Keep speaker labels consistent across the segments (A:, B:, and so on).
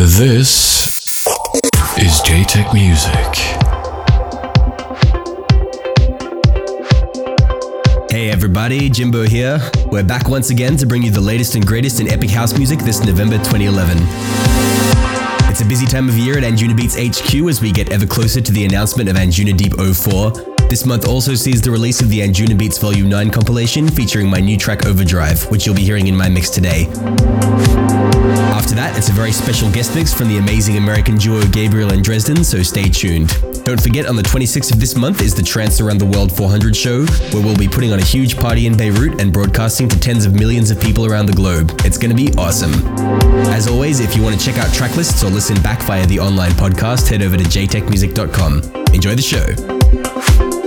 A: This is Jaytech Music.
B: Hey everybody, Jimbo here. We're back once again to bring you the latest and greatest in epic house music this November 2011. It's a busy time of year at Anjunabeats HQ as we get ever closer to the announcement of Anjunadeep 04. This month also sees the release of the Anjunabeats Volume 9 compilation featuring my new track Overdrive, which you'll be hearing in my mix today. After that, it's a very special guest mix from the amazing American duo Gabriel and Dresden, so stay tuned. Don't forget, on the 26th of this month is the Trance Around the World 400 show, where we'll be putting on a huge party in Beirut and broadcasting to tens of millions of people around the globe. It's going to be awesome. As always, if you want to check out track lists or listen back via the online podcast, head over to jaytechmusic.com. Enjoy the show.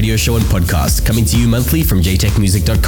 B: Radio show and podcast, coming to you monthly from
A: jaytechmusic.com.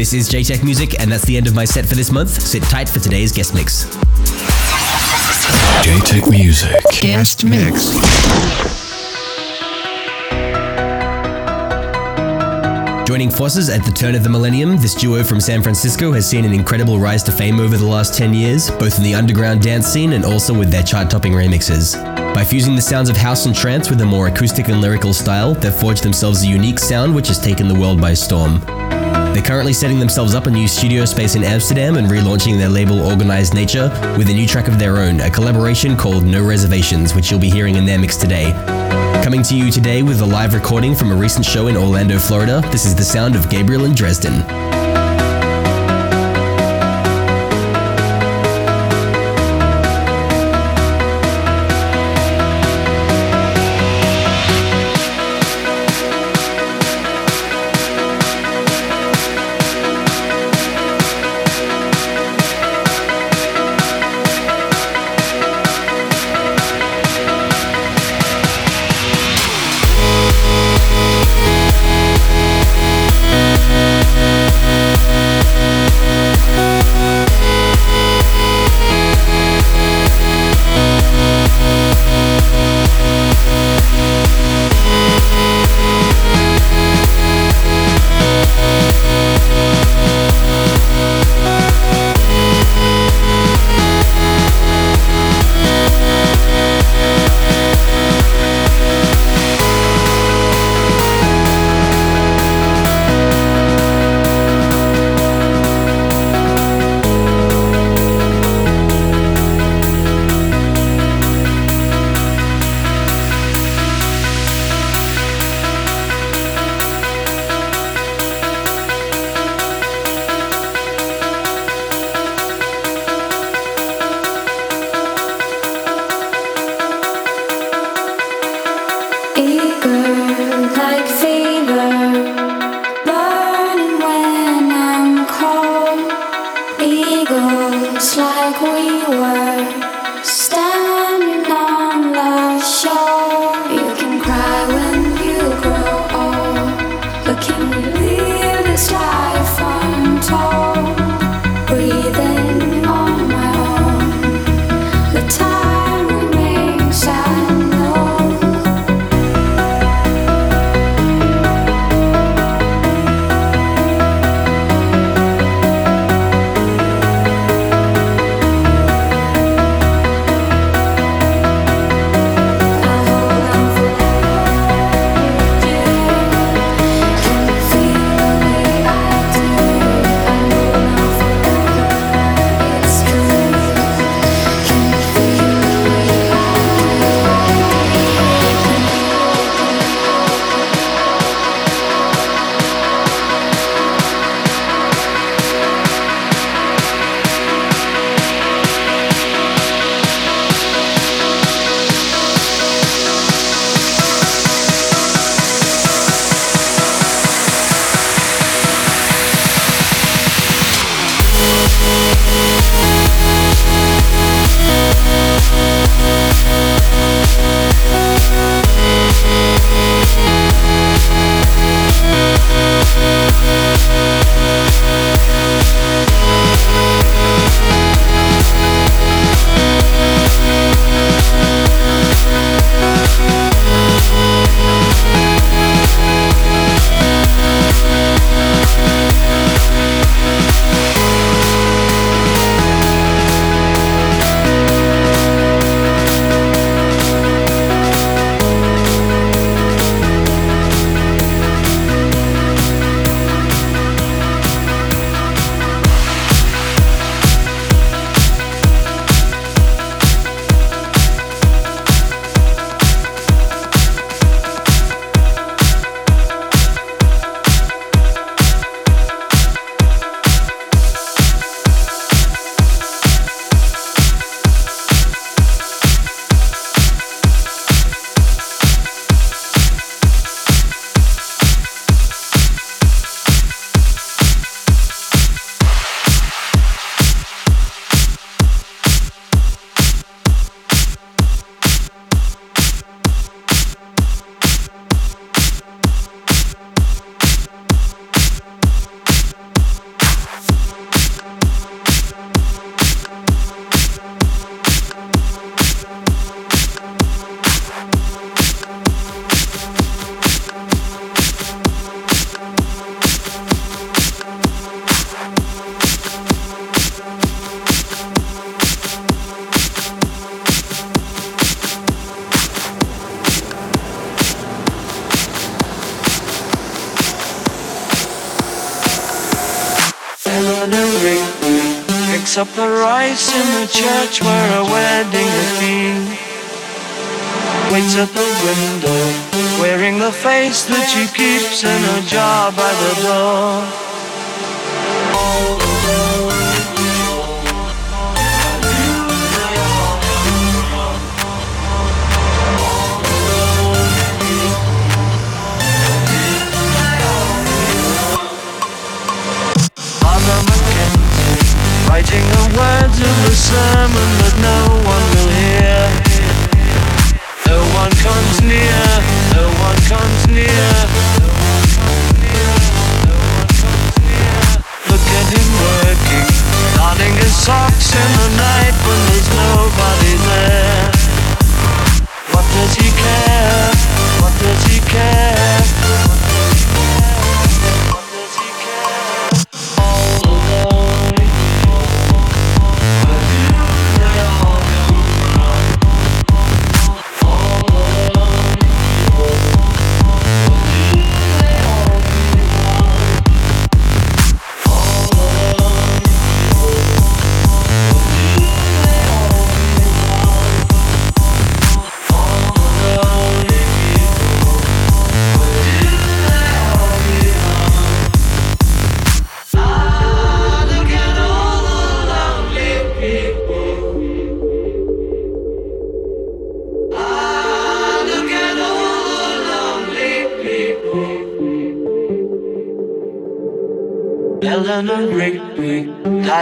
B: This is Jaytech Music, and that's the end of my set for this month. Sit tight for today's guest mix.
A: Jaytech Music.
C: Guest mix.
B: Joining forces at the turn of the millennium, this duo from San Francisco has seen an incredible rise to fame over the last 10 years, both in the underground dance scene and also with their chart topping remixes. By fusing the sounds of house and trance with a more acoustic and lyrical style, they've forged themselves a unique sound which has taken the world by storm. They're currently setting themselves up a new studio space in Amsterdam and relaunching their label Organized Nature with a new track of their own, a collaboration called No Reservations, which you'll be hearing in their mix today. Coming to you today with a live recording from a recent show in Orlando, Florida, this is the sound of Gabriel and Dresden.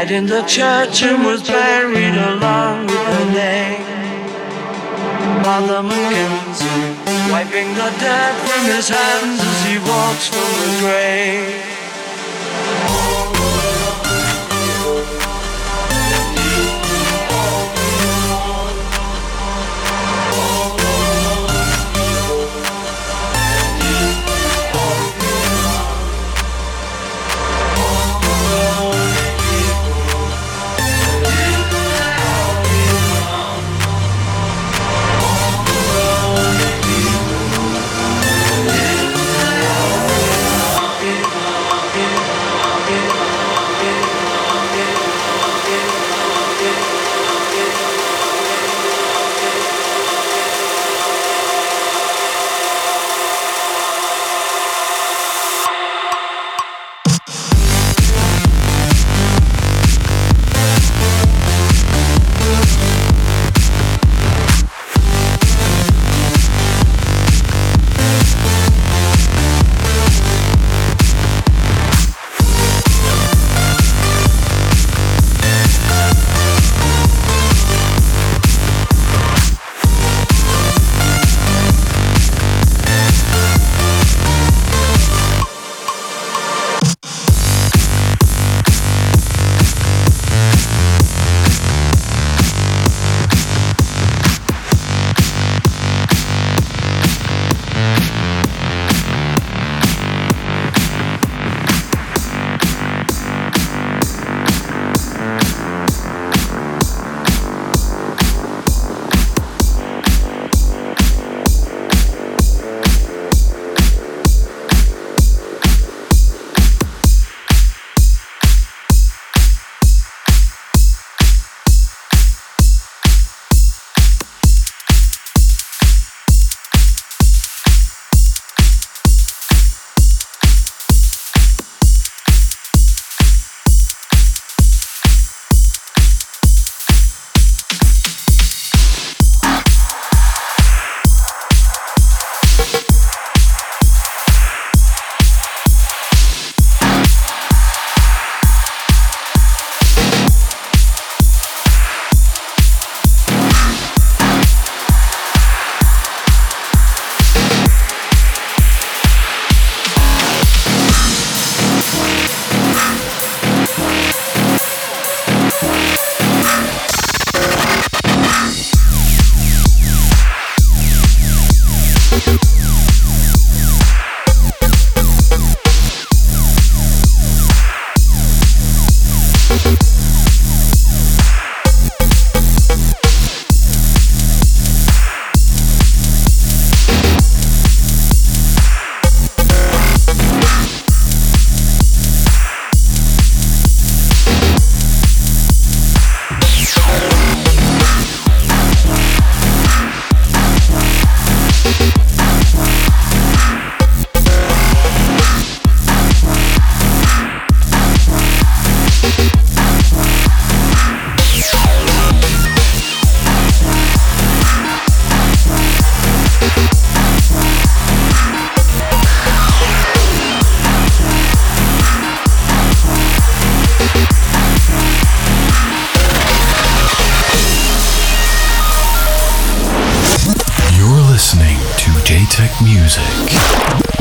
C: died in the church and was buried along with her name. Mother McKenzie wiping the dirt from his hands as he walks from the grave.
A: Jaytech Music.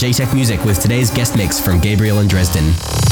A: Jaytech Music
D: with today's guest mix from Gabriel and Dresden.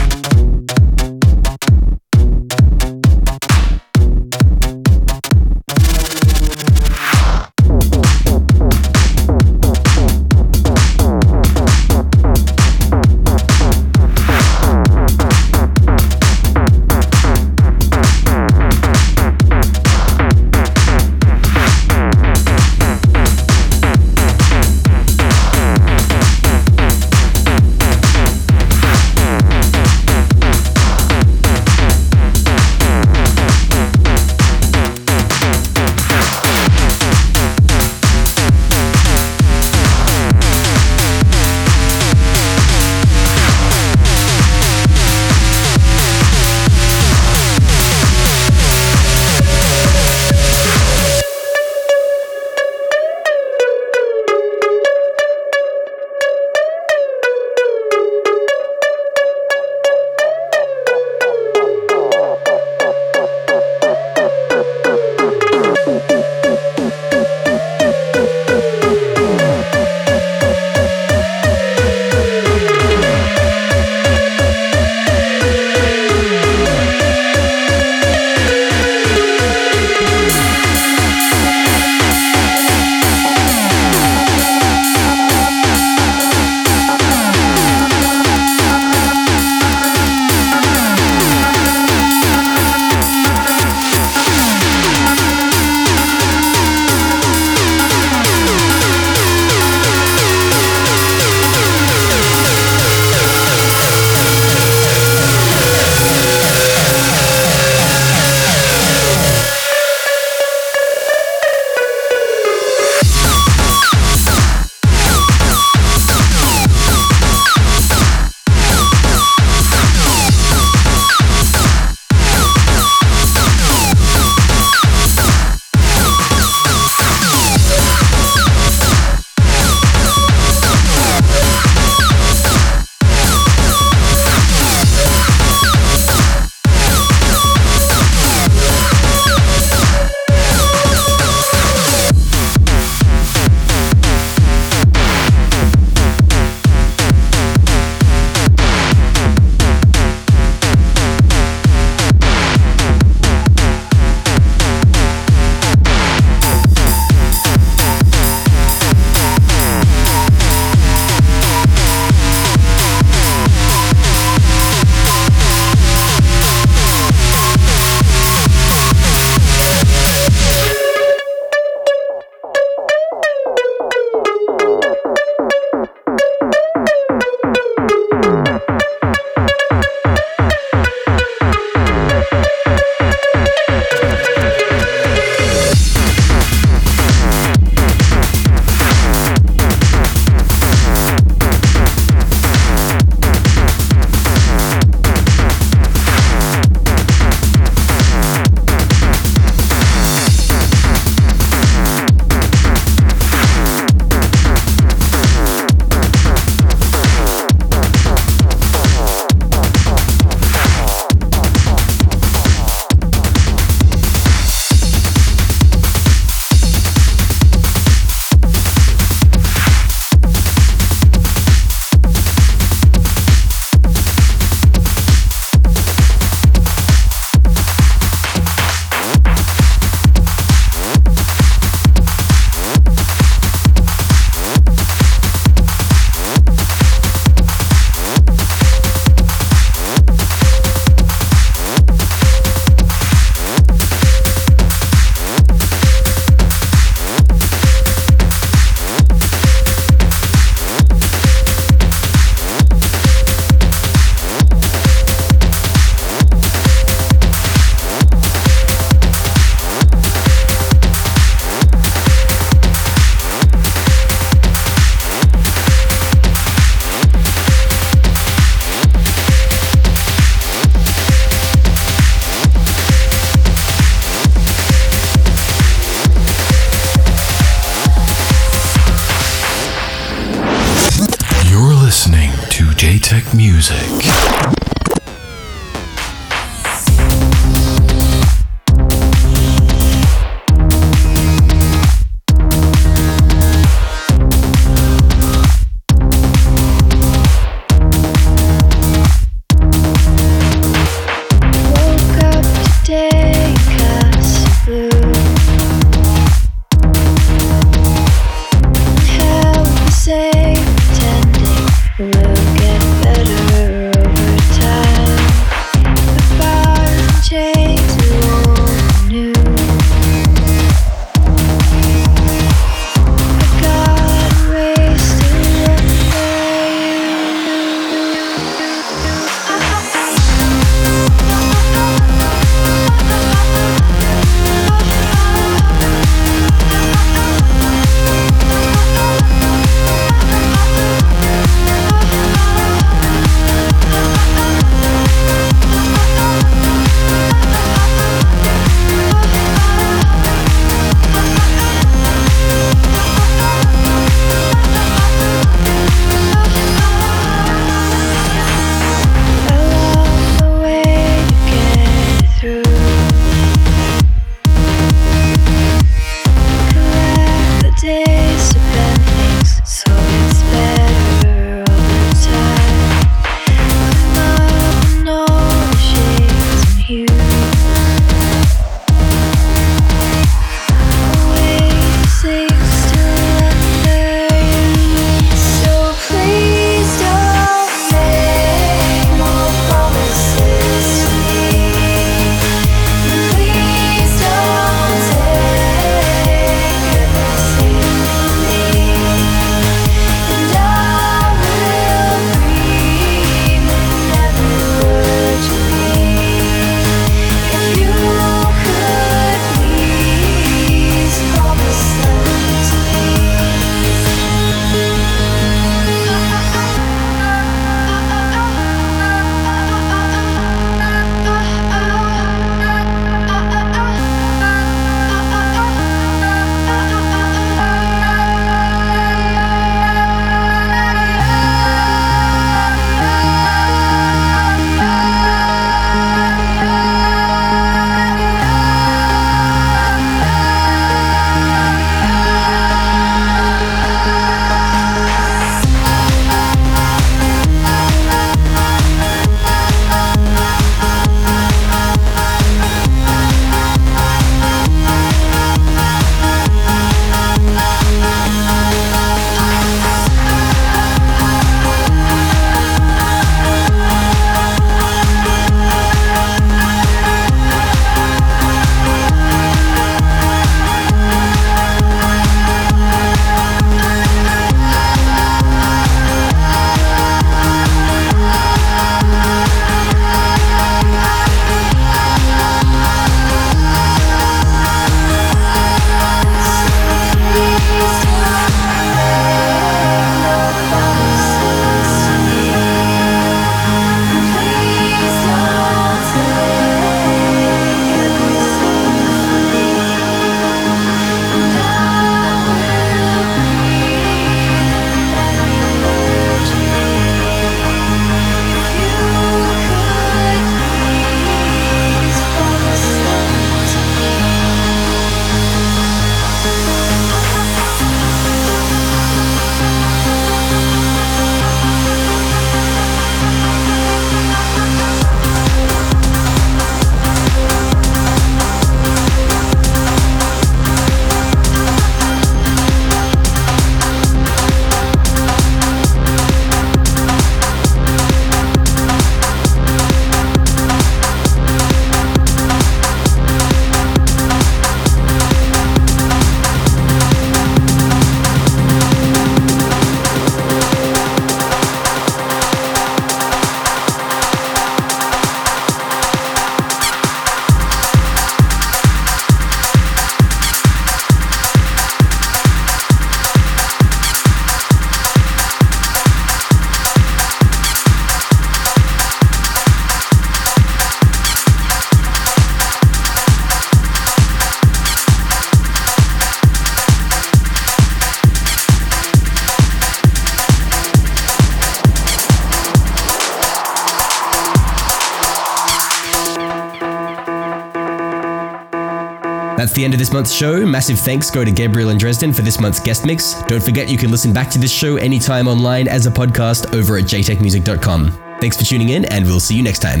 B: Month's show. Massive thanks go to Gabriel and Dresden for this month's guest mix. Don't forget you can listen back to this show anytime online as a podcast over at jaytechmusic.com. Thanks for tuning in, and we'll see you next time.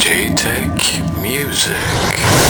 A: Jaytech Music.